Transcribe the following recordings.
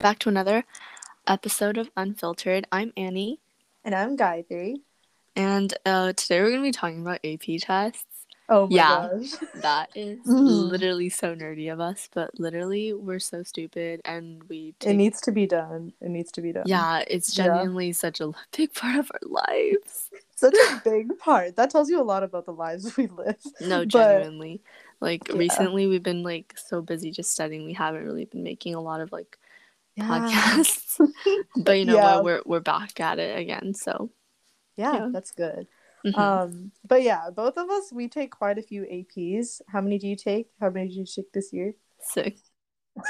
back to another episode of Unfiltered. I'm Annie, And I'm Gayatri. and uh, today we're going to be talking about AP tests. Oh my Yeah. gosh. That is Mhm. literally so nerdy of us, but literally we're so stupid and we It needs to be done. It needs to be done. yeah, it's Yeah. genuinely such a big part of our lives. Such a big part. That tells you a lot about the lives we live. No, But- genuinely. Like Yeah. recently, we've been like so busy just studying. We haven't really been making a lot of like Yeah. podcasts. but you know Yeah. what? We're we're back at it again. So Yeah, Yeah. that's good. mhm. Um, but yeah, both of us we take quite a few APs. How many do you take? How many did you take this year? Six.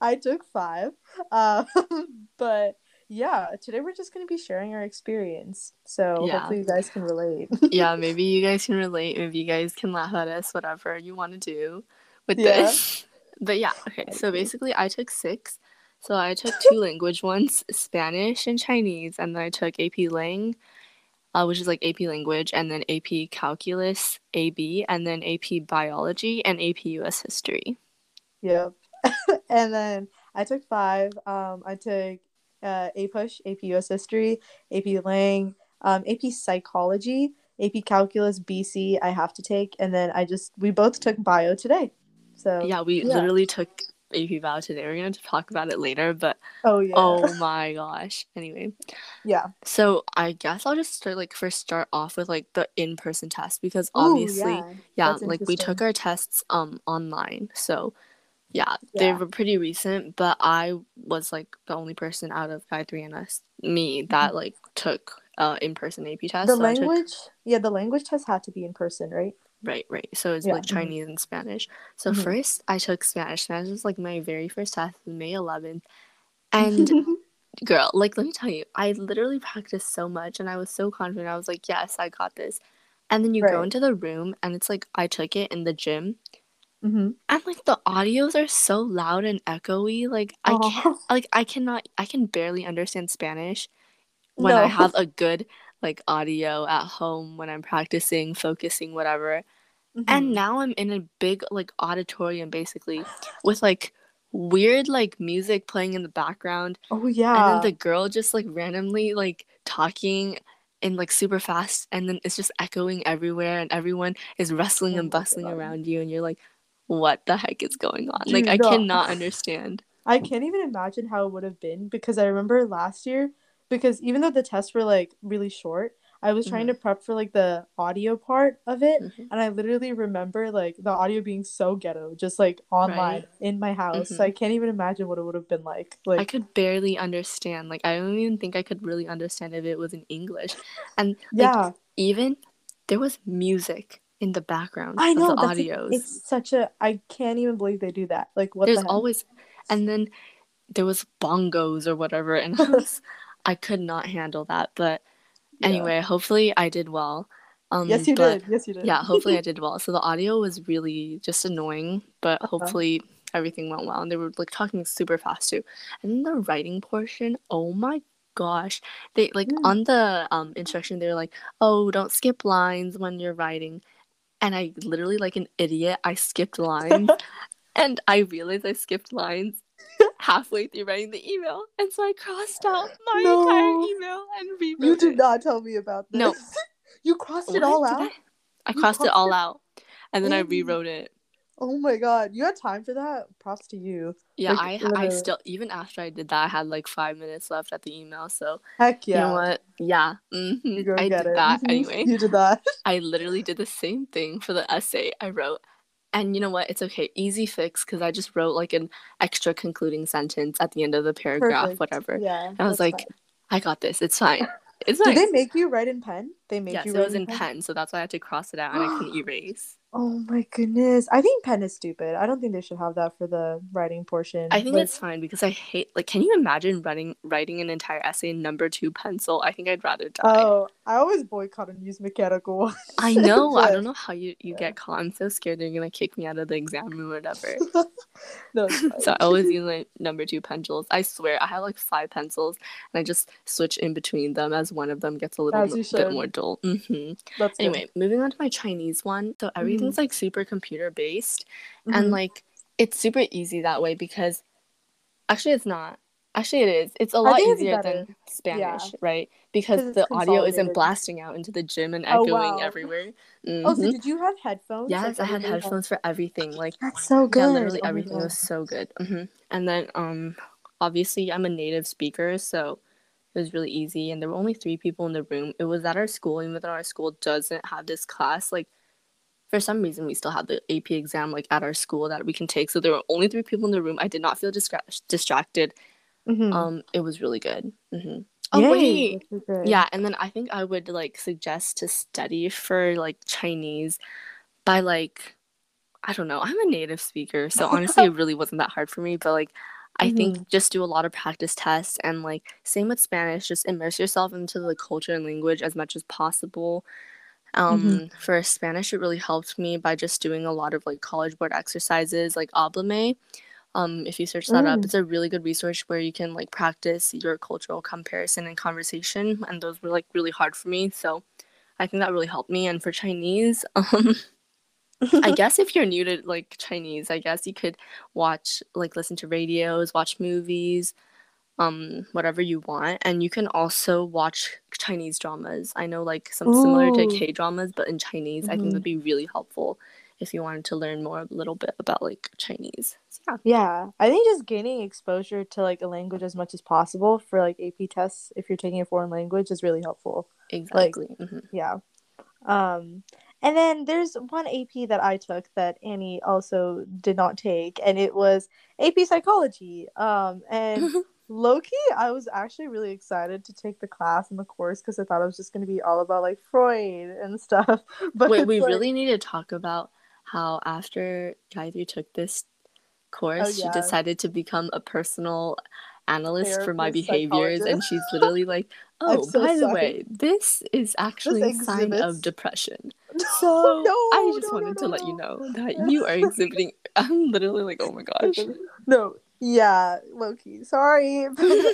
I took five. Um, but yeah, today we're just gonna be sharing our experience. So Yeah. hopefully you guys can relate. yeah, maybe you guys can relate. Maybe you guys can laugh at us, whatever you want to do with Yeah. this. But yeah, okay. So basically, I took six. So I took two language ones, Spanish and Chinese, and then I took AP Lang, uh, which is like AP Language, and then AP Calculus, AB, and then AP Biology and AP US History. Yep. and then I took five. Um, I took uh, APUSH, AP US History, AP Lang, um, AP Psychology, AP Calculus, BC. I have to take, and then I just we both took Bio today. So Yeah, we yeah. literally took AP Bio today. We're gonna talk about it later, but Oh yeah. oh my gosh. Anyway, yeah. So I guess I'll just start like first start off with like the in-person test because Ooh, obviously yeah. yeah, like we took our tests um online. So yeah, they were pretty recent, but I was like the only person out of Gayatri and us me that like took uh in-person AP test. Mm-hmm. The so I took- language, yeah, the language test had to be in person, right? Right, right. So it's Yeah, like mhm. Chinese and Spanish. So Mhm. first I took Spanish. Spanish was like my very first test, May 11th. And girl, like let me tell you, I literally practiced so much and I was so confident. I was like, yes, I got this. And then you go into the room and it's like I took it in the gym hmm and like the audios are so loud and echoey. Like I can't like I cannot I can barely understand Spanish when I have a good like audio at home when I'm practicing, focusing, whatever. Mm-hmm. And now I'm in a big like auditorium basically with like weird like music playing in the background oh yeah. and then the girl just like randomly like talking and like super fast and then it's just echoing everywhere and everyone is rustling Oh and bustling God. around you and you're like what the heck is going on like Dude, i cannot understand I can't even imagine how it would have been because I remember last year because even though the tests were like really short, I was trying to prep for like the audio part of it Mhm. and I literally remember like the audio being so ghetto just like online Right. in my house. So Mhm. I can't even imagine what it would have been like. Like i could barely understand like i don't even think i could really understand if it was in english and like yeah, even there was music in the background I know of the that's a- audios it's such a I can't even believe they do that. Like what there's the always and then there was bongos or whatever and I, was, I could not handle that but Yeah. anyway hopefully i did well um Yes, you but did. Yes, you did. yeah hopefully i did well so the audio was really just annoying but Uh-huh. hopefully everything went well and they were like talking super fast too and then the writing portion oh my gosh they like Mm. on the um instruction they were like oh don't skip lines when you're writing and i literally like an idiot i skipped lines and i realized i skipped lines halfway through writing the email and so i crossed out my No. entire email and rewrote You did it. not tell me about this. No. you crossed it What? all Did out. I? I You crossed it all it- out and then I rewrote it. Oh my god, you had time for that? Props to you. Yeah, Like, I I still even after I did that, I had like five minutes left at the email. So Heck yeah, you yeah. know what? Yeah, mhm, go I did it. that anyway. You did that. I literally did the same thing for the essay I wrote. And you know what? It's okay, easy fix because I just wrote like an extra concluding sentence at the end of the paragraph, Perfect. whatever. Yeah. And I was like, fine. I got this. It's fine. It's Did fine. they make you write in pen? They made yes, you it write was in pen, so that's why I had to cross it out and I couldn't erase. Oh my goodness. I think pen is stupid. I don't think they should have that for the writing portion. I think Like, it's fine because I hate like can you imagine writing writing an entire essay in number two pencil? I think I'd rather die. Oh, I always boycott and use mechanical ones. I know. I don't know how you, you yeah. get caught. I'm so scared they're gonna kick me out of the exam room or whatever. no, so I always use my number two pencils. I swear I have like five pencils and I just switch in between them as one of them gets a little you bit more dull. hmm That's good. Anyway, moving on to my Chinese one. So everything's like super computer based and Mhm. like it's super easy that way because Actually, it's not. Actually, it is. It's It's a lot easier than Spanish, Yeah. right? 'Cause Because the audio isn't blasting out into the gym and Oh, echoing wow. everywhere. Oh, so Mhm. did you have headphones? Yes, Like, I had headphones for everything. Like That's so good. Yeah, literally Oh everything was so good. hmm And then, um, obviously, I'm a native speaker, so it was really easy. And there were only three people in the room. It was at our school, even though our school doesn't have this class. Like, for some reason, we still have the AP exam like at our school that we can take. So there were only three people in the room. I did not feel distra- distracted. Mhm. Um, it was really good. hmm Oh Yay, wait, good. yeah. And then I think I would like suggest to study for like Chinese by like I don't know. I'm a native speaker, so honestly, it really wasn't that hard for me. But like, I Mm-hmm. think just do a lot of practice tests and like same with Spanish. Just immerse yourself into the culture and language as much as possible. Um, Mhm. for Spanish, it really helped me by just doing a lot of like college board exercises, like Oblame. Um, if you search that up, Mm. it's a really good resource where you can like practice your cultural comparison and conversation. And those were like really hard for me, so I think that really helped me. And for Chinese, um. I guess if you're new to like Chinese, I guess you could watch like listen to radios, watch movies, um, whatever you want, and you can also watch Chinese dramas. I know like some similar to K dramas, but in Chinese, I think Mhm. that'd be really helpful if you wanted to learn more a little bit about like Chinese. So, yeah. Yeah, I think just gaining exposure to like a language as much as possible for like AP tests if you're taking a foreign language is really helpful. Exactly. mhm. Yeah. Um, and then there's one AP that I took that Annie also did not take, and it was AP Psychology. Um, and Loki, I was actually really excited to take the class and the course because I thought it was just going to be all about like Freud and stuff. But Wait, we like- really need to talk about how after Gayatri took this course, she Oh, yeah. decided to become a personal analyst for my behaviors, and she's literally like, "Oh, so by the way, this is actually a sign of depression." So no, I just no, wanted no, to let you know that you are exhibiting. I'm literally like, "Oh my gosh." no, yeah, Loki. Sorry.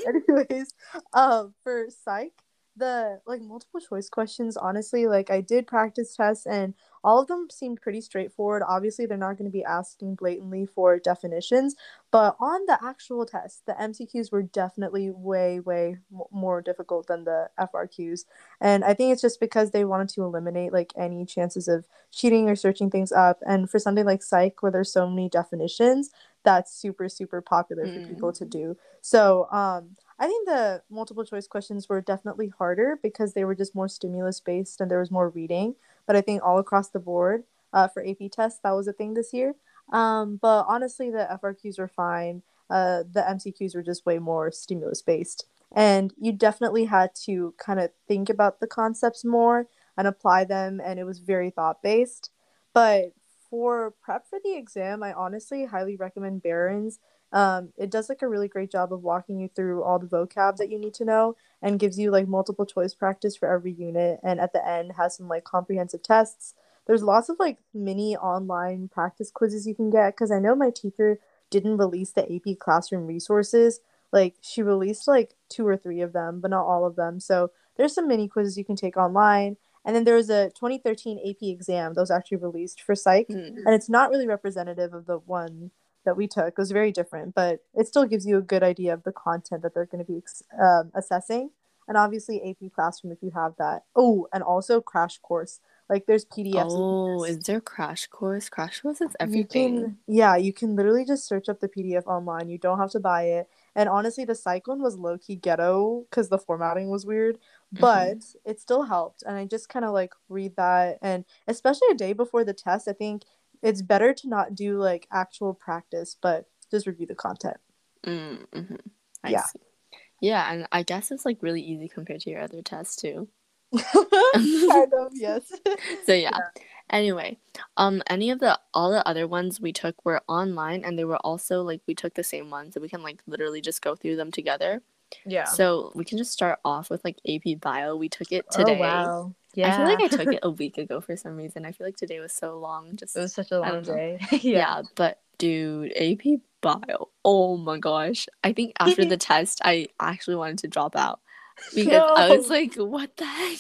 Anyways, um, for psych, the like multiple choice questions, honestly, like I did practice tests and all of them seemed pretty straightforward. Obviously, they're not going to be asking blatantly for definitions, but on the actual test, the MCQs were definitely way, way more difficult than the FRQs. And I think it's just because they wanted to eliminate like any chances of cheating or searching things up. And for something like psych, where there's so many definitions, that's super super popular for Mm. people to do so um i think the multiple choice questions were definitely harder because they were just more stimulus based and there was more reading but i think all across the board uh, for ap tests that was a thing this year. Um but honestly the frqs were fine. Uh the mcqs were just way more stimulus based and you definitely had to kind of think about the concepts more and apply them and it was very thought based but for prep for the exam, I honestly highly recommend Barron's. Um, it does like a really great job of walking you through all the vocab that you need to know and gives you like multiple choice practice for every unit. And at the end, has some like comprehensive tests. There's lots of like mini online practice quizzes you can get because I know my teacher didn't release the AP classroom resources. Like she released like two or three of them, but not all of them. So there's some mini quizzes you can take online. And then there was a 2013 AP exam that was actually released for psych, Mm. and it's not really representative of the one that we took. It was very different, but it still gives you a good idea of the content that they're going to be um, assessing. And obviously, AP Classroom if you have that. Oh, and also Crash Course. Like there's PDFs. Oh, is there crash course? Crash course is You everything. can, yeah, you can literally just search up the PDF online. You don't have to buy it. And honestly, the psych one was low key ghetto because the formatting was weird, but it still helped. And I just kind of like read that. And especially a day before the test, I think it's better to not do like actual practice, but just review the content. Mm, mhm. I Yeah. see. Yeah, and I guess it's like really easy compared to your other tests too. kind of, yes. So yeah. Anyway, um any of the all the other ones we took were online and they were also like we took the same ones so we can like literally just go through them together. Yeah. So we can just start off with like AP Bio. We took it today. Oh, wow. I feel like I took it a week ago for some reason. I feel like today was so long. Just it was such a long day. yeah. but dude, AP Bio. Oh my gosh. I think after the test, I actually wanted to drop out because I was like, what the heck?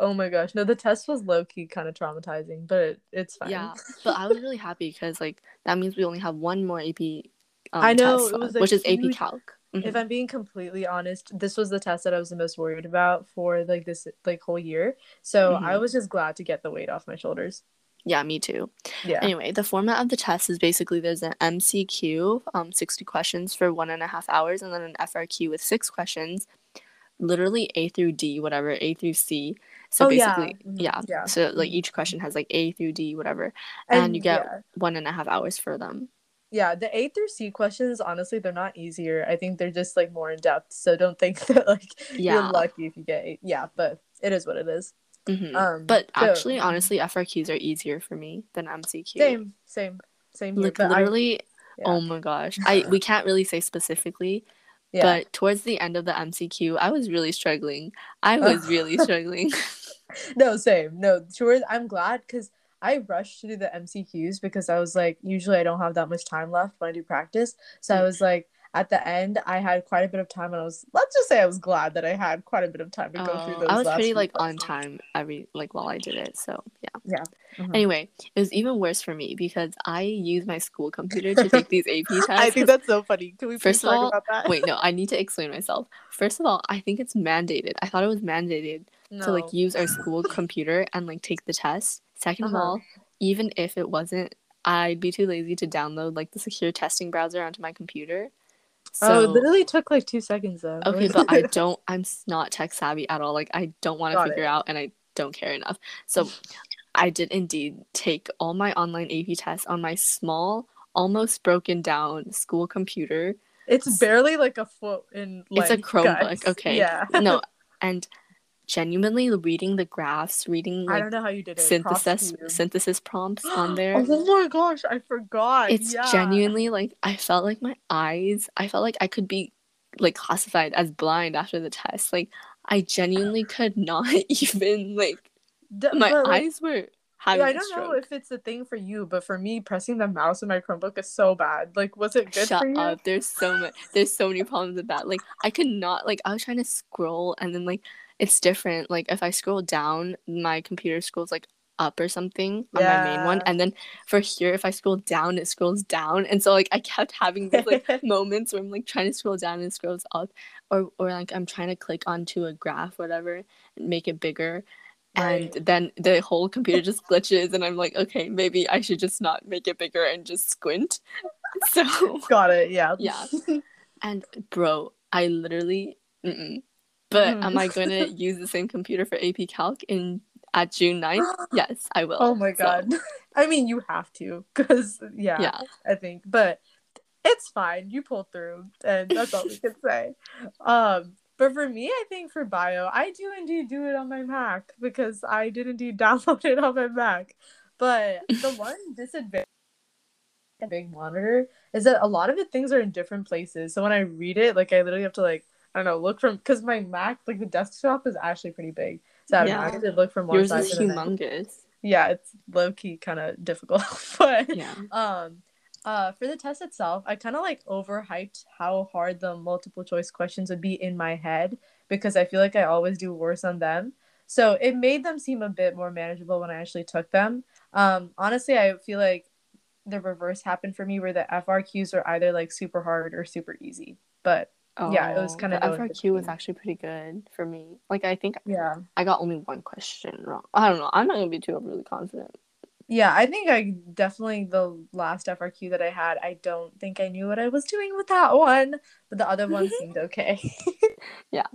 oh my gosh. No, the test was low key kind of traumatizing, but it, it's fine. Yeah, but I was really happy because like that means we only have one more AP um, I know, test was which is AP huge- Calc. If. I'm being completely honest, this was the test that I was the most worried about for like this like whole year. So I Mhm. was just glad to get the weight off my shoulders. Yeah, me too. Yeah. Anyway, the format of the test is basically there's an MCQ, um, 60 questions for one and a half hours, and then an FRQ with six questions, literally A through D, whatever, A through C. So Oh, yeah. basically, Mhm. yeah. Yeah. So like Mhm. each question has like A through D, whatever, and, you get yeah. one and a half hours for them. Yeah, the A through C questions, honestly, they're not easier. I think they're just like more in depth. So don't think that like Yeah. you're lucky if you get eight. Yeah, but it is what it is. Mhm. Um, but so- actually, honestly, FRQs are easier for me than MCQ. Same, same, same here. Like but I- literally, yeah. oh my gosh, I we can't really say specifically, yeah. but towards the end of the MCQ, I was really struggling. I was really struggling. no, same. No, sure. I'm glad because I rushed to do the MCQs because I was like, usually I don't have that much time left when I do practice. So I Mm. was like, at the end, I had quite a bit of time, and I was let's just say I was glad that I had quite a bit of time to go through Oh, those. I was pretty like on time every like while I did it. So yeah. Mhm. Anyway, it was even worse for me because I use my school computer to take these AP tests. I think that's so funny. Can we First of talk all, about that? Wait, no, I need to explain myself. First of all, I think it's mandated. I thought it was mandated to like use our school computer and like take the test. 2nd of Uh-huh. all, even if it wasn't, I'd be too lazy to download like the secure testing browser onto my computer. So oh, it literally took like two seconds though. okay, but I don't. I'm not tech savvy at all. Like I don't want to figure it. out, and I don't care enough. So I did indeed take all my online AP tests on my small, almost broken down school computer. it's barely like a foot in. It's a Chromebook, guys. okay. Yeah. No, and genuinely reading the graphs, reading I like don't know how you did it. Synthesis synthesis prompts on there. Oh my gosh, I forgot. it's yeah. genuinely like I felt like my eyes. I felt like I could be like classified as blind after the test. Like I genuinely could not even like D- my but, like, eyes were having Yeah, I don't know if it's a thing for you, but for me, pressing the mouse in my Chromebook is so bad. Like, was it good Shut for you? up. There's so much there's so many problems with that. Like I could not like I was trying to scroll and then like it's different. Like if I scroll down, my computer scrolls like up or something on my main one. Yeah. And then for here, if I scroll down, it scrolls down. And so like I kept having these like moments where I'm like trying to scroll down and it scrolls up. Or or like I'm trying to click onto a graph, whatever, and make it bigger. And then the whole computer just glitches and I'm like, okay, maybe I should just not make it bigger and just squint. So Got it. Yeah. Yeah. and bro, I literally, mm-mm. But am I going to use the same computer for AP Calc in at June 9th? Yes, I will. oh my So, god. I mean, you have to, cause yeah, yeah, I think, but it's fine. You pulled through, and that's all we can say. Um, but for me, I think for bio, I do indeed do it on my Mac because I did indeed download it on my Mac. But the one disadvantage big monitor is that a lot of the things are in different places. So when I read it, like I literally have to like I don't know look from because my Mac like the desktop is actually pretty big. So I, don't I Yeah. have look from one yours side is to the next. humongous. Yeah, it's low key kind of difficult, but Yeah, um uh for the test itself i kind of like overhyped how hard the multiple choice questions would be in my head because i feel like i always do worse on them so it made them seem a bit more manageable when i actually took them um honestly i feel like the reverse happened for me where the frqs were either like super hard or super easy but Yeah, it was Oh, no in FRQ was actually pretty good for me. Like I think yeah I got only one question wrong. I don't know. I'm not gonna be too overly confident. yeah i think i definitely the last frq that i had i don't think i knew what i was doing with that one but the other one seemed okay yeah.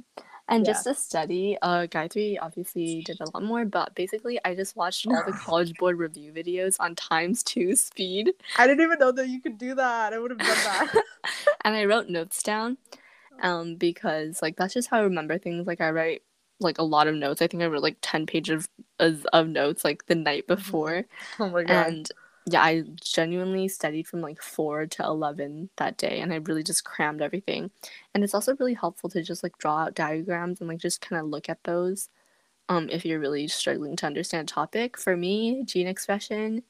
And Yeah. just a study, uh, Gayatri obviously did a lot more, but basically, I just watched all the College Board review videos on times two speed, I didn't even know that you could do that. I would have done that. and I wrote notes down, um, because like that's just how I remember things. Like I write like a lot of notes. I think I wrote like ten pages of, of notes like the night before, oh my god. and yeah, I genuinely studied from like four to eleven that day, and I really just crammed everything. And it's also really helpful to just like draw out diagrams and like just kind of look at those, um, if you're really struggling to understand a topic. For me, gene expression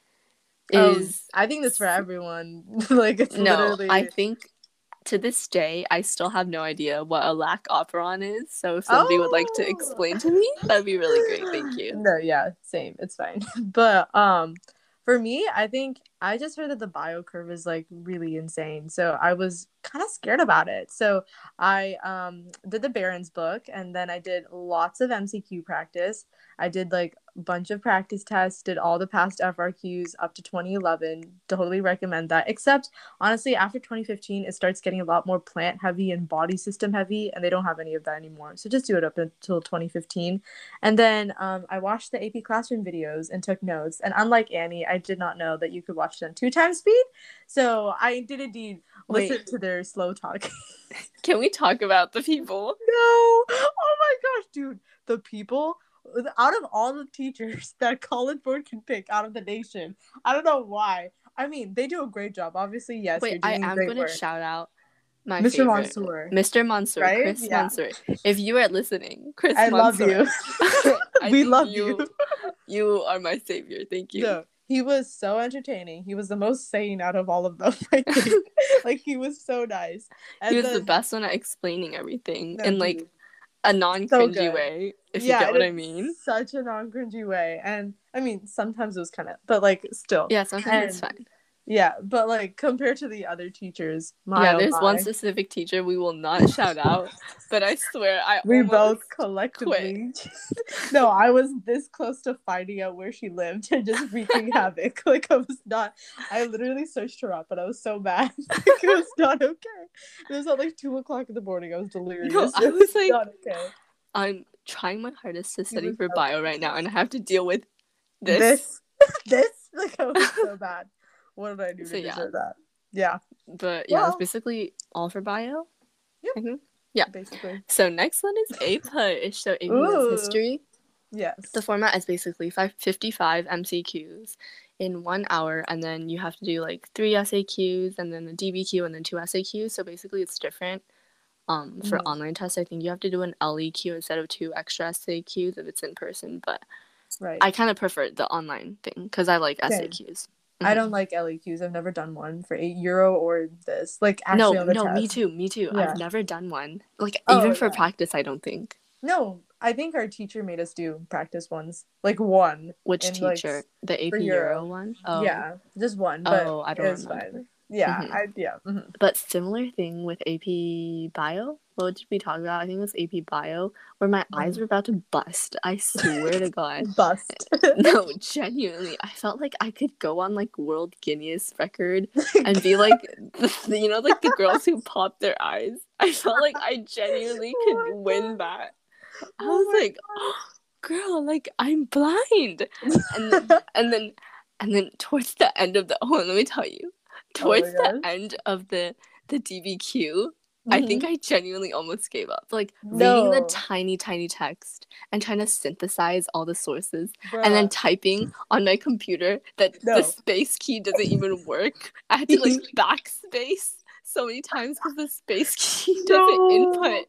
Oh, is I think that's for everyone. like it's no. literally I think to this day, I still have no idea what a lac operon is. So if somebody would like to Oh. explain to me, that'd be really great. Thank you. No, yeah, same. It's fine. but um for me, I think I just heard that the bio curve is like really insane. So I was kind of scared about it. So I um, did the Barron's book and then I did lots of MCQ practice. I did like bunch of practice tests, did all the past FRQs up to 2011. Totally recommend that. Except honestly, after 2015, it starts getting a lot more plant heavy and body system heavy, and they don't have any of that anymore. So just do it up until 2015. And then um, I watched the AP Classroom videos and took notes. And unlike Annie, I did not know that you could watch them two times speed. So I did indeed Wait. listen to their slow talk. Can we talk about the people? No. Oh my gosh, dude. The people out of all the teachers that College Board can pick out of the nation, I don't know why. I mean, they do a great job. Obviously, yes. Wait, I am going to shout out my Mr. favorite, Mansour. Mr. Mansour, Right? Chris Yeah. Mansour. If you are listening, Chris I love you. We love you. You are my savior. Thank you. No, he was so entertaining. He was the most sane out of all of them. Like he was so nice. And he was the best one at explaining everything No, in like. A non So cringy good. way, if Yeah, you get what I mean. Such a non cringy way. And I mean, sometimes it was kind of, but like still. Yeah, sometimes it's fine. Yeah, but like compared to the other teachers, my yeah, oh there's one my. specific teacher we will not shout out, but I swear I We both collectively. no, I was this close to finding out where she lived and just wreaking havoc. Like I was not. I literally searched her up, but I was so mad. like, it was not okay. It was at like two o'clock in the morning. I was delirious. No, I was like- not okay. I'm trying my hardest to study for bio right now, and I have to deal with this. This, this, like I was so bad. What did I do to So, yeah. deserve that? Yeah, But yeah, that's Well- basically all for bio. Yep. I think. Yeah. basically. So next one is APUSH. So AP history. Yes. The format is basically five, 55 MCQs in one hour, and then you have to do like three SAQs, and then a DBQ, and then two SAQs. So basically, it's different. Um, for Mhm. online tests, I think you have to do an LEQ instead of two extra SAQs if it's in person. But right. I kind of prefer the online thing because I like Same. SAQs. I Mhm. don't like LEQs. I've never done one for AP Euro or this. Like No, actually the no, me too, me too. Yeah. I've never done one. Like Oh, even for yeah. practice, I don't think. No, I think our teacher made us do practice ones, like one. Which And, like, teacher? the AP Euro, Euro. one? Oh, Yeah, just one. But Oh, I don't it remember. fine. Yeah, Mhm. I yeah. mhm. But similar thing with AP Bio. What did we talk about? I think it was AP Bio, where my eyes Mhm. were about to bust. I swear to God. Bust. No, genuinely, I felt like I could go on like World Guinness record and be like, the, you know, like the girls who pop their eyes. I felt like I genuinely Oh could my win that. I Oh was my like, girl, like I'm blind. And then, and then, and then towards the end of the oh, let me tell you, towards the end of the the DBQ, I mm-hmm. think I genuinely almost gave up. Like reading the tiny, tiny text and trying to synthesize all the sources Bruh. and then typing on my computer that No. the space key doesn't even work. I had to like backspace so many times because the space key doesn't No. input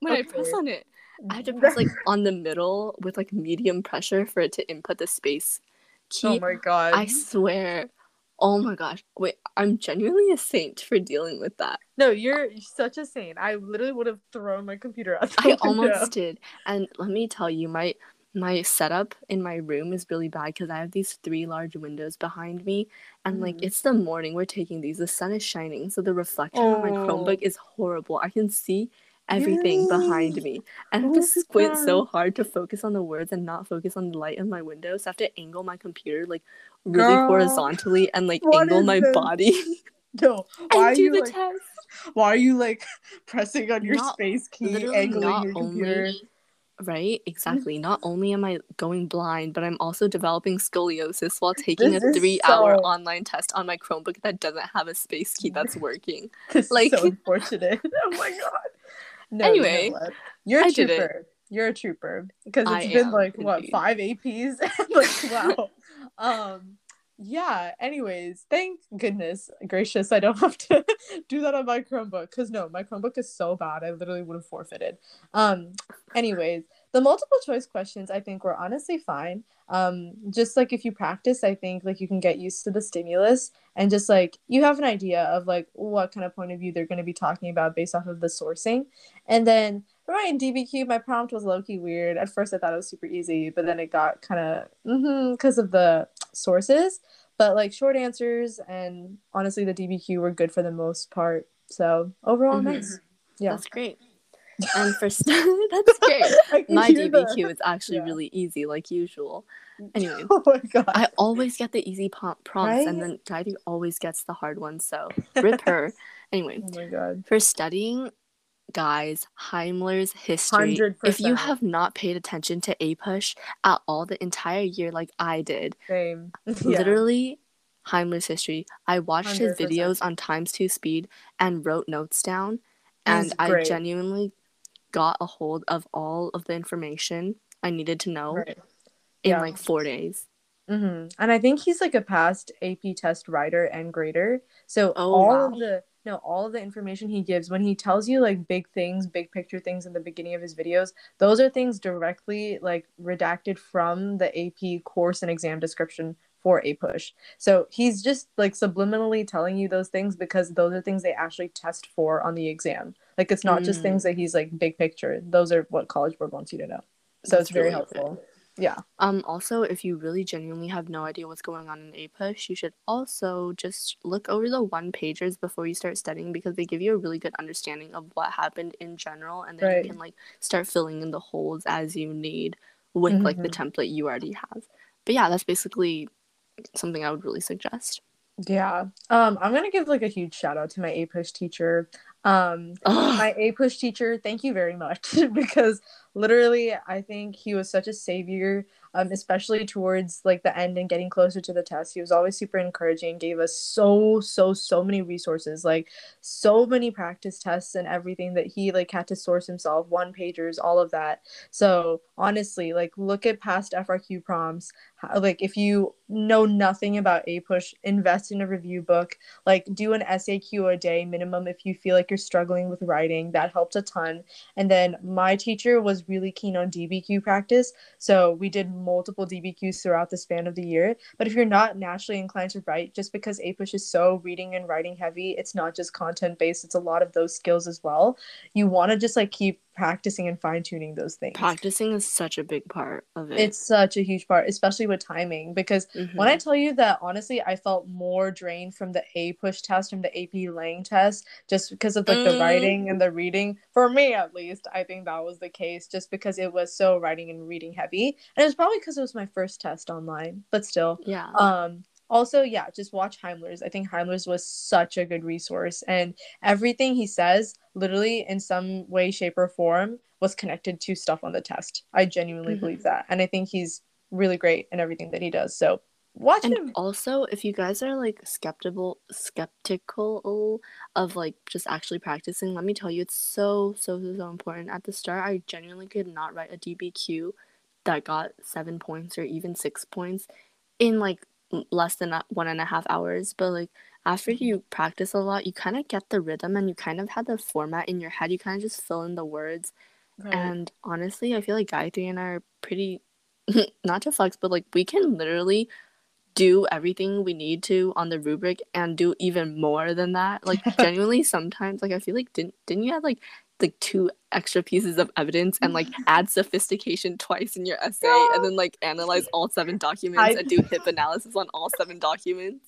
when I press on it. I had to press like on the middle with like medium pressure for it to input the space oh key. oh my god. I swear. Oh my gosh. Wait, I'm genuinely a saint for dealing with that. No, you're such a saint. I literally would have thrown my computer out the I window. almost did. And let me tell you, my my setup in my room is really bad because I have these three large windows behind me, and like Mhm. it's the morning. We're taking these. The sun is shining, so the reflection on my Oh. Chromebook is horrible. I can see everything behind me, and I have Oh to squint so hard to focus on the words and not focus on the light in my window. So I have to angle my computer like really Girl, horizontally and like angle my this? body No, why are do you the like? test. Why are you like pressing on your Not- space key, angling not your computer? only right exactly not only am i going blind but i'm also developing scoliosis while taking This a three hour so- online test on my chromebook that doesn't have a space key that's working This Like- is so unfortunate. oh my god. No, Anyway, what? you're a I trooper. You're a trooper because I it's been am, like what five APs. like wow. Um. Yeah. Anyways, thank goodness gracious, I don't have to do that on my Chromebook because no, my Chromebook is so bad. I literally would have forfeited. Um. Anyways, the multiple choice questions I think were honestly fine. Um, just like if you practice, I think like you can get used to the stimulus and just like you have an idea of like what kind of point of view they're going to be talking about based off of the sourcing. And then right in DBQ, my prompt was low key weird. At first, I thought it was super easy, but then it got kind of because of the sources. but like short answers and honestly the DBQ were good for the most part. So overall, Mhm. nice. Yeah. That's great. And for st- that's great. My DBQ is actually yeah. really easy, like usual. Anyway, oh my god. I always get the easy po- prompts, and then Daidu always gets the hard ones. So rip her. Anyway, oh my god. for studying, guys, Heimler's history. If you have not paid attention to APUSH at all the entire year, like I did, Same. Yeah. literally Heimler's history. I watched his 100%. videos on times two speed and wrote notes down, and I genuinely got a hold of all of the information I needed to know Right. in Yeah. like four days. hmm And I think he's like a past AP test writer and grader. So Oh, all wow. of the no, all of the information he gives when he tells you like big things, big picture things in the beginning of his videos, those are things directly like redacted from the AP course and exam description for APUSH. So he's just like subliminally telling you those things because those are things they actually test for on the exam. Like it's not just Mm. things that he's like big picture. Those are what College Board wants you to know. So That's it's very really good. Yeah. Um, also, if you really genuinely have no idea what's going on in a APUSH, you should also just look over the one pagers before you start studying because they give you a really good understanding of what happened in general, and then Right. you can like start filling in the holes as you need with like the Mhm. template you already have. But yeah, that's basically something I would really suggest. Yeah. Um, I'm gonna give like a huge shout out to my APUSH teacher. Um, Ugh. my APUSH teacher, thank you very much because literally I think he was such a savior, um, especially towards like the end and getting closer to the test. He was always super encouraging, gave us so, so, so many resources, like so many practice tests and everything that he like had to source himself, one pagers, all of that. So honestly, like look at past FRQ prompts. Like if you know nothing about APUSH, invest in a review book like do an SAQ a day minimum if you feel like you're struggling with writing. That helped a ton. And then my teacher was really keen on DBQ practice, so we did multiple DBQs throughout the span of the year. But if you're not naturally inclined to write, just because APUSH is so reading and writing heavy, it's not just content based. It's a lot of those skills as well. You want to just like keep practicing and fine tuning those things. Practicing is such a big part of it. It's such a huge part, especially with timing, because when I Mhm. tell you that honestly, I felt more drained from the APUSH test, from the AP Lang test, just because of like the Mm. writing and the reading. For me, at least, I think that was the case, just because it was so writing and reading heavy, and it was probably because it was my first test online. But still, yeah. um, also, yeah, just watch Heimler's. I think Heimler's was such a good resource, and everything he says, literally in some way, shape, or form, was connected to stuff on the test. I genuinely Mhm. believe that, and I think he's really great in everything that he does. So watch And him. also, if you guys are like skeptical, skeptical of like just actually practicing, let me tell you, it's so so so so important. At the start, I genuinely could not write a DBQ that got seven points or even six points in like less than one and a half hours. But like after Mm-hmm. you practice a lot, you kind of get the rhythm and you kind of have the format in your head. You kind of just fill in the words. And honestly, I feel like Gayatri and I are pretty not to flex, but like we can literally do everything we need to on the rubric and do even more than that. Like genuinely sometimes like I feel like didn't didn't you have like like two extra pieces of evidence and like add sophistication twice in your essay and then like analyze all seven documents I- and do hip analysis on all seven documents.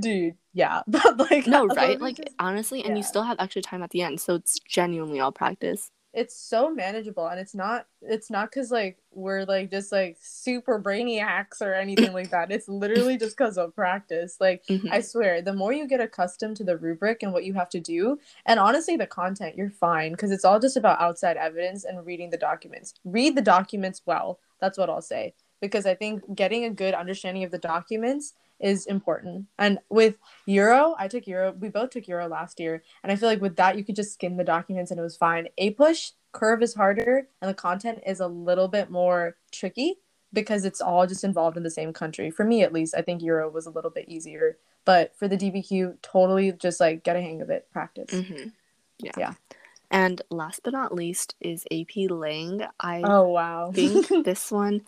dude, yeah, but like No, right? Like just- honestly, and you still have extra time at the end, so it's genuinely all practice. It's so manageable and it's not it's not because like we're like just like super brainiacs or anything like that. It's literally just because of practice. Like Mhm. i swear the more you get accustomed to the rubric and what you have to do and honestly the content you're fine because it's all just about outside evidence and reading the documents. Read the documents well that's what i'll say because i think getting a good understanding of the documents is important and with euro i took euro we both took euro last year and I feel like with that, you could just skim the documents and it was fine. APUSH curve is harder and the content is a little bit more tricky because it's all just involved in the same country. For me, at least, I think Euro was a little bit easier. But for the DBQ, totally just like get a hang of it, practice. hmm Yeah. Yeah. And last but not least is AP Lang. I Oh, wow. think this one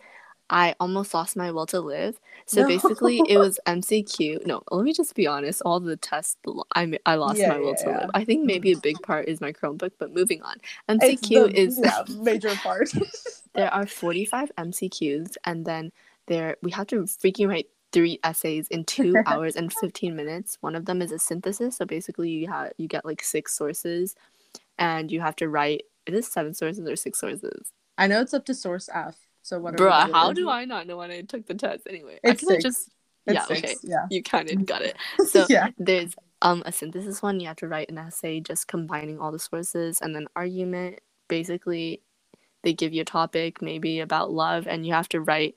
I almost lost my will to live. So No. basically, it was MCQ. No, let me just be honest. All the tests, I, I lost Yeah, my will yeah, to yeah. live. I think maybe a big part is my Chromebook, but moving on. MCQ is yeah, major part. there are 45 MCQs, and then there we have to freaking write three essays in two hours and 15 minutes. One of them is a synthesis. So basically you have you get like six sources and you have to write is it seven sources or six sources? I know it's up to source F. So. Bruh, it how do I not know when I took the test? Anyway, It's I feel like six. just It's yeah, six, okay. Yeah. You kind of got it. So yeah. there's um a synthesis one. You have to write an essay just combining all the sources, and then argument. Basically, they give you a topic, maybe about love, and you have to write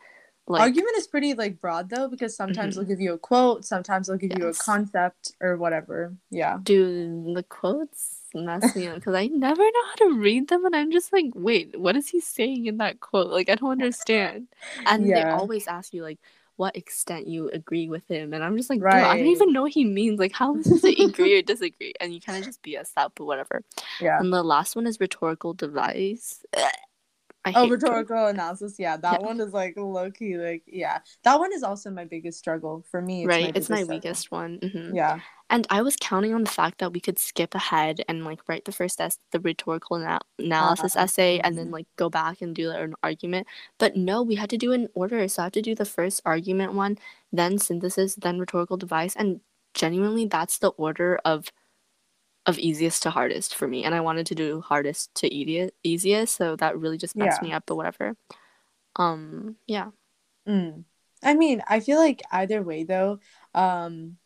like Argument is pretty like broad though because sometimes Mhm. they'll give you a quote, sometimes they'll give you a concept or whatever. Yeah. do the quotes up because I never know how to read them, and I'm just like, wait, what is he saying in that quote? Like, I don't understand. And they always ask you like what extent you agree with him, and I'm just like, bro, I don't even know what he means. Like, how is to agree or disagree? And you kind of just BS that, but whatever. Yeah. And the last one is rhetorical device. I Oh, rhetorical analysis. Yeah, that Yeah. one is like low key. Like, yeah, that one is also my biggest struggle for me. It's right? it's my struggle. weakest one. hmm Yeah. And I was counting on the fact that we could skip ahead and like write the first es- the rhetorical ana- analysis Ah, essay and then mhm. like go back and do an argument. But no, we had to do it in order. So I have to do the first argument one, then synthesis, then rhetorical device, and genuinely that's the order of of easiest to hardest for me. And I wanted to do hardest to easiest, easiest, so that really just messed Yeah. me up. But whatever. Um, yeah. Mm. I mean, I feel like either way though, um,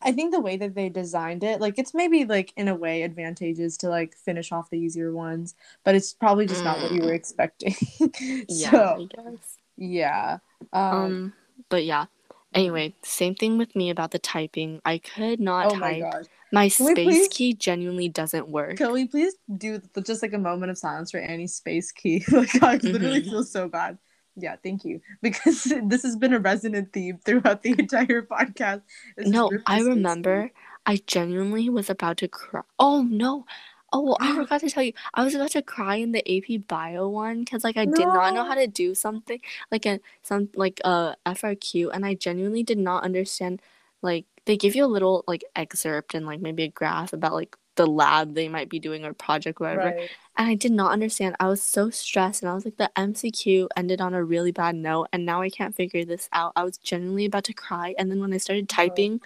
I think the way that they designed it, like it's maybe like in a way advantageous to like finish off the easier ones, but it's probably just not what you were expecting. Yeah, so I guess. yeah. Um, Um, but yeah. Anyway, same thing with me about the typing. I could not oh my type. My Can space key genuinely doesn't work. Can we please do just like a moment of silence for Annie's space key? like I literally Mhm. feel so bad. Yeah, thank you. Because this has been a resonant theme throughout the entire podcast. No, I remember I genuinely was about to cry. Oh no. Oh, I forgot to tell you. I was about to cry in the AP bio one because like I did not know how to do something like a some like a FRQ and I genuinely did not understand like they give you a little like excerpt and like maybe a graph about like the lab they might be doing or project whatever Right. and I did not understand. I was so stressed, and I was like, the MCQ ended on a really bad note, and now I can't figure this out. I was genuinely about to cry, and then when I started typing,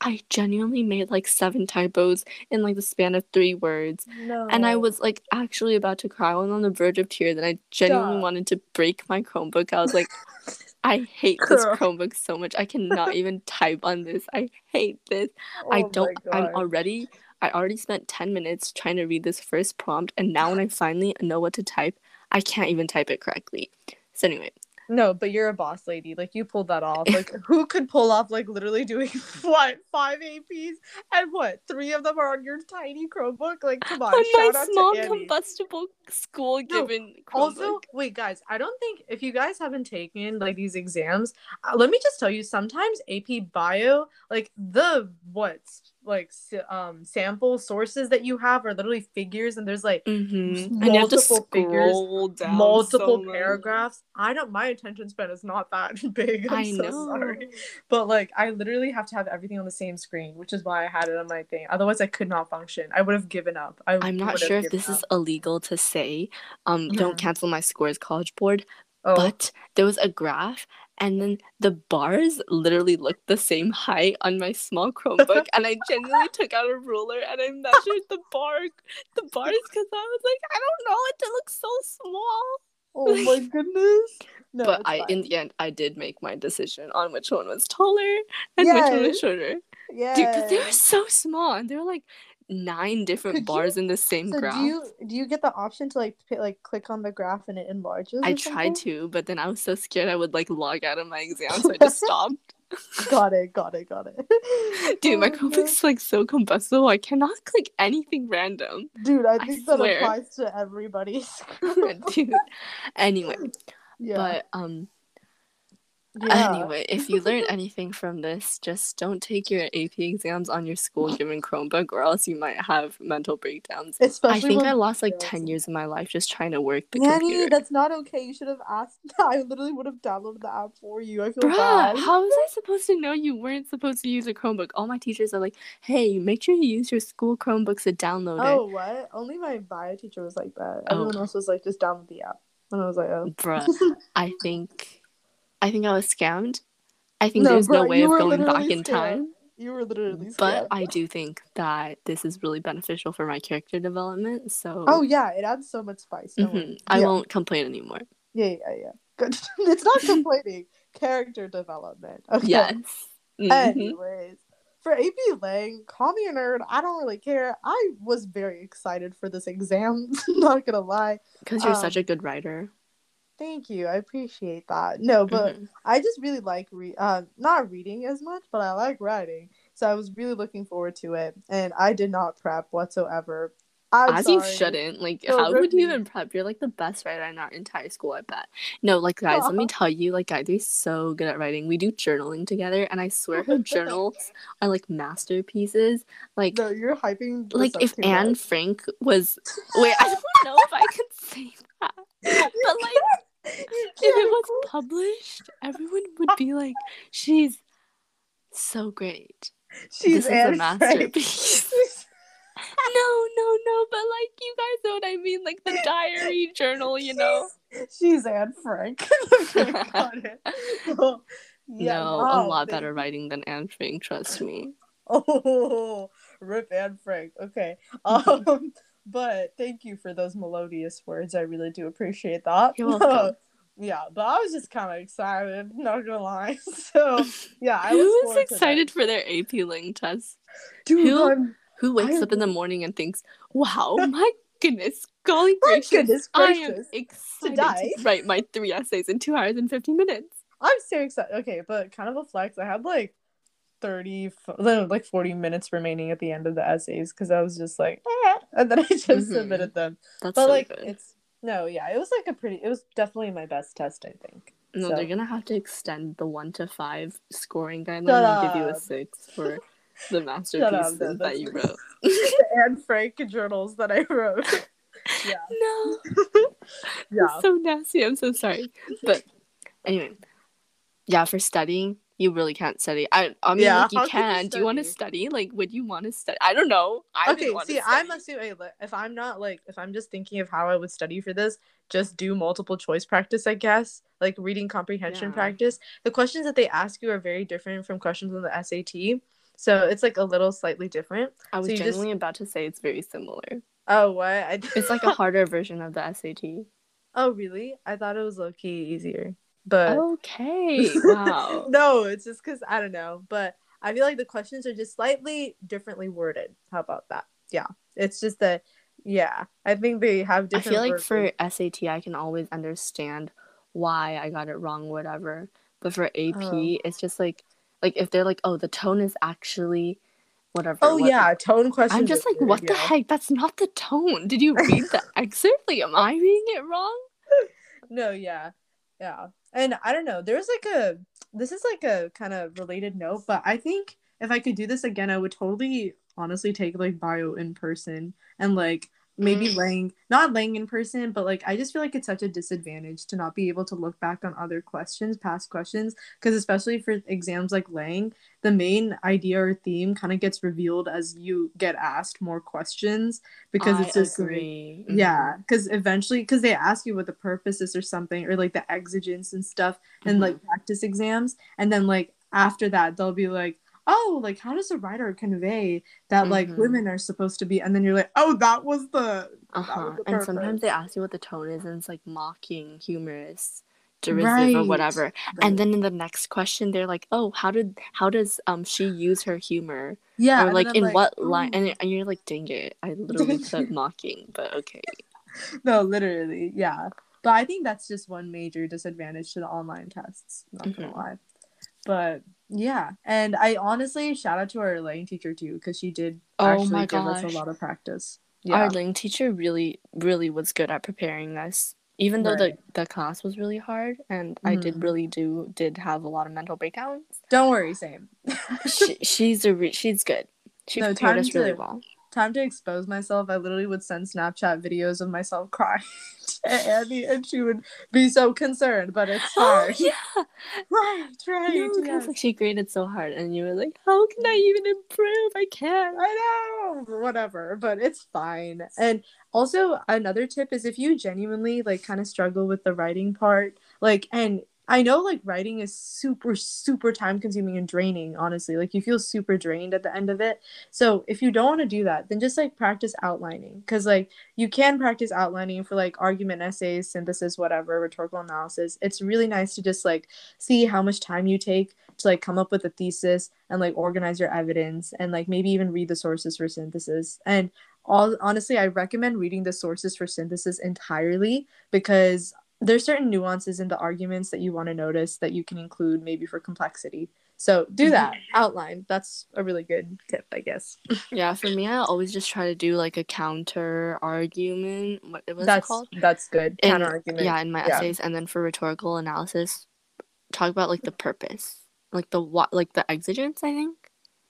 I genuinely made like seven typos in like the span of three words, No. and I was like actually about to cry. I was on the verge of tears, and I genuinely Stop. wanted to break my Chromebook. I was like, I hate this Chromebook so much. I cannot even type on this. I hate this. I Oh my don't. I'm already. I already spent ten minutes trying to read this first prompt, and now when I finally know what to type, I can't even type it correctly. So anyway, No, but you're a boss lady. Like you pulled that off. Like who could pull off like literally doing what five APs and what three of them are on your tiny Chromebook? Like come on, on my small combustible school No, given Also, wait, guys, I don't think if you guys haven't taken like these exams, uh, let me just tell you, sometimes AP Bio, like the what's like um sample sources that you have are literally figures, and there's like Mm-hmm. And you have to multiple figures, multiple so paragraphs. I don't. My attention span is not that big. I'm I so know. sorry, but like I literally have to have everything on the same screen, which is why I had it on my thing. Otherwise, I could not function. I would have given up. I I'm not sure if this is illegal to say. Um, don't Mhm. cancel my scores, College Board. Oh, But there was a graph, and then the bars literally looked the same height on my small Chromebook, and I genuinely took out a ruler and I measured the bar, the bars, because I was like, I don't know it to look so small. oh my goodness. No, but I, fine. in the end, I did make my decision on which one was taller and which one was shorter. yeah. Because they were so small, and they were like nine different Could you- bars in the same So graph. do you do you get the option to like p- like click on the graph and it enlarges? I tried to, but then I was so scared I would like log out of my exam, so I just stopped. Got it, got it, got it. Dude, my Oh, no. Chromebook's like so combustible. I cannot click anything random. Dude, I I think that swear. applies to everybody. Dude. Anyway, yeah. but um yeah. anyway, if you learn anything from this, just don't take your AP exams on your school given Chromebook or else you might have mental breakdowns. Especially I think I lost like 10 years of my life just trying to work the Nanny, computer. that's not okay. You should have asked. I literally would have downloaded the app for you. I feel Bruh, bad. how was I supposed to know you weren't supposed to use a Chromebook? All my teachers are like, hey, make sure you use your school Chromebooks to download it. Oh, what? Only my bio teacher was like that. Oh. Everyone else was like, just download the app. And I was like, oh. Bruh, I think I think I was scammed. I think No, there's no way of going back literally in time. You were literally But. I do think that this is really beneficial for my character development. So Oh yeah, it adds so much spice. Mhm, worry. I yeah. won't complain anymore. Yeah, yeah, yeah. Good. it's not complaining. Character development. Okay. Yes. Mhm. Anyways, for AP Lang, call me a nerd. I don't really care. I was very excited for this exam. not gonna lie. Because you're Um, such a good writer. Thank you. I appreciate that. No, but Mhm. I just really like re- uh not reading as much, but I like writing. So I was really looking forward to it, and I did not prep whatsoever. I'm As you shouldn't. Like, Don't how would you even prep? You're like the best writer in our entire school, I bet. No, like, guys, let me tell you, like, Gayatri's so good at writing. We do journaling together, and I swear her journals are like masterpieces. Like, No, you're hyping. like if Anne much. Frank was. Wait, I don't know if I could say that. But, like, if it was published, everyone would be like, she's so great. She's this is a masterpiece. no, no, no, but like you guys know what I mean, like the diary journal, you know. She's Anne Frank. It. Oh, yeah, no, wow, a lot thank- better writing than Anne Frank, trust me. Oh, rip Anne Frank. Okay. Um, but thank you for those melodious words. I really do appreciate that. You're welcome. yeah, but I was just kind of excited. Not gonna lie. So yeah, I was Who is forward to that. excited for their AP Lang test? Dude, Who- I'm- Who wakes I- up in the morning and thinks, "Wow, my goodness, golly My gracious, goodness I am excited die." to write my three essays in two hours and fifteen minutes." I'm so excited. Okay, but kind of a flex. I had like 30, f- like 40 minutes remaining at the end of the essays because I was just like, "Eh," and then I just Mhm. submitted them. That's But so like, good. it's no, yeah, it was like a pretty, it was definitely my best test, I think. No, so- they're gonna have to extend the one to five scoring guideline Shut and give you a six for the masterpieces no, that you wrote. the Anne Frank journals that I wrote. yeah, no, yeah. so nasty. I'm so sorry. But anyway, yeah, for studying, you really can't study. I, I mean, Yeah, like you can you. Do you want to study? Like, would you want to study? I don't know. I okay, see, I'm assuming if I'm not like if I'm just thinking of how I would study for this, just do multiple choice practice, I guess, like reading comprehension Yeah. practice. The questions that they ask you are very different from questions on the SAT, so it's like a little slightly different. I was so you just- about to say it's very similar. Oh, what? I... It's like a harder version of the SAT. oh, really? I thought it was low key easier, but Okay. Wow. no, it's just because I don't know, but I feel like the questions are just slightly differently worded. How about that? Yeah, it's just that. Yeah, I think they have different. I feel like for SAT, I can always understand why I got it wrong, whatever. But for AP, Oh. it's just like, like if they're like, oh, the tone is actually, whatever. Oh what- yeah, tone questions. I'm just like, weird, what the heck? That's not the tone. Did you read the excerpt? Like, am I reading it wrong? No, yeah, yeah, and I don't know. There's like a. This is like a kind of related note, but I think if I could do this again, I would totally, honestly, take like bio in person and like maybe Mm. Lang not Lang in person but like i just feel like it's such a disadvantage to not be able to look back on other questions past questions because especially for exams like Lang the main idea or theme kind of gets revealed as you get asked more questions because I it's just like- agree. yeah because eventually because they ask you what the purpose is or something or like the exigence and stuff and Mhm. like practice exams and then like after that they'll be like oh like how does a writer convey that like Mhm. women are supposed to be and then you're like oh that was the Uh huh. was the And sometimes they ask you what the tone is, and it's like mocking, humorous, derisive, or Right. whatever. And then in the next question, they're like, "Oh, how did how does um she use her humor?" yeah or like in what oh. line? And, and you're like, "Dang it! I literally said mocking." But okay. no literally yeah but i think that's just one major disadvantage to the online tests not gonna Mhm. lie but yeah and i honestly shout out to our Lang teacher too because she did Oh actually my give us a lot of practice Our yeah Lang teacher really, really was good at preparing us. Even though Right. the, the class was really hard, and I did Mhm. really do did have a lot of mental breakdowns. don't worry same she, she's a re- she's good. She No, prepared us really to- well. Time to expose myself i literally would send snapchat videos of myself crying to annie and she would be so concerned but it's Oh yeah. right right No, yes. like she graded so hard, and you were like, "How can I even improve? I can't." I know, whatever, but it's fine. And also, another tip is if you genuinely like kind of struggle with the writing part, like, and I know like writing is super, super time consuming and draining, honestly. Like you feel super drained at the end of it. So if you don't want to do that, then just like practice outlining. Cause like you can practice outlining for like argument essays, synthesis, whatever, rhetorical analysis. It's really nice to just like see how much time you take to like come up with a thesis and like organize your evidence and like maybe even read the sources for synthesis. And all honestly, I recommend reading the sources for synthesis entirely because there's certain nuances in the arguments that you want to notice that you can include maybe for complexity. So do Mm-hmm. that outline. That's a really good tip, I guess. Yeah, for me, I always just try to do like a counter argument. What was it that's called? that's good. Counter argument. Yeah, in my Yeah. essays, and then for rhetorical analysis, talk about like the purpose, like the what, like the exigence. I think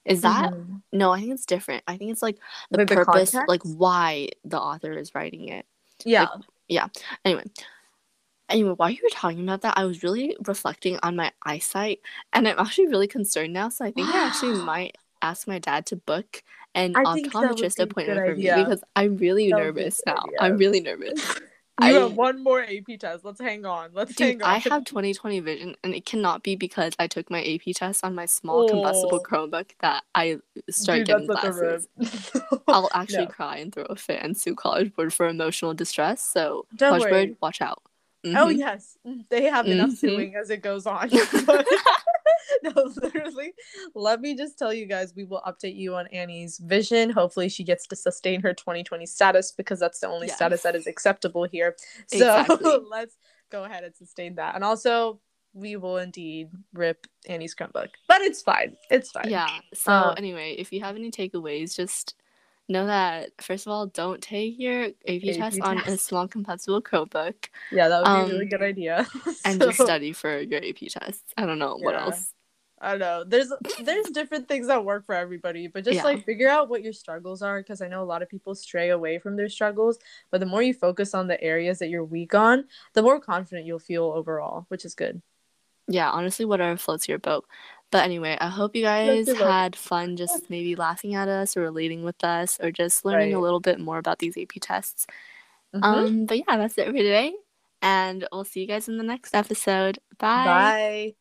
is that Mhm. no, I think it's different. I think it's like the Like the purpose, like why the author is writing it. Yeah. Yeah. Anyway, anyway, while you were talking about that, I was really reflecting on my eyesight, and I'm actually really concerned now. So I think I actually might ask my dad to book an I think that would optometrist appointment for idea. me because I'm really That nervous now. idea. I'm really nervous. You I- have one more AP test. Let's hang on. Let's Dude, hang on. I have 20/20 vision, and it cannot be because I took my AP test on my small Oh. Chromebook that I start Dude, getting glasses. I'll actually No. cry and throw a fit and sue College Board for emotional distress. So, Don't College worry. Board, watch out. Oh Mhm. yes, they have enough Mhm. suing as it goes on. But- no, literally. Let me just tell you guys, we will update you on Annie's vision. Hopefully, she gets to sustain her 2020 status because that's the only Yes. status that is acceptable here. So Exactly. let's go ahead and sustain that. And also, we will indeed rip Annie's Chromebook, but it's fine. It's fine. Yeah. So Uh, anyway, if you have any takeaways, just know that first of all, don't take your AP, test on a small compatible Chromebook yeah, that would be a really Um, good idea. and just study for your AP test. I don't know what else. I don't know. There's there's different things that work for everybody, but just Yeah. like figure out what your struggles are because I know a lot of people stray away from their struggles, but the more you focus on the areas that you're weak on, the more confident you'll feel overall, which is good. Yeah, honestly, whatever floats your boat. But anyway, I hope you guys had fun just maybe laughing at us or relating with us or just learning a little bit more about these AP tests. Mhm. Um, but yeah, that's it for today. And we'll see you guys in the next episode. Bye. Bye.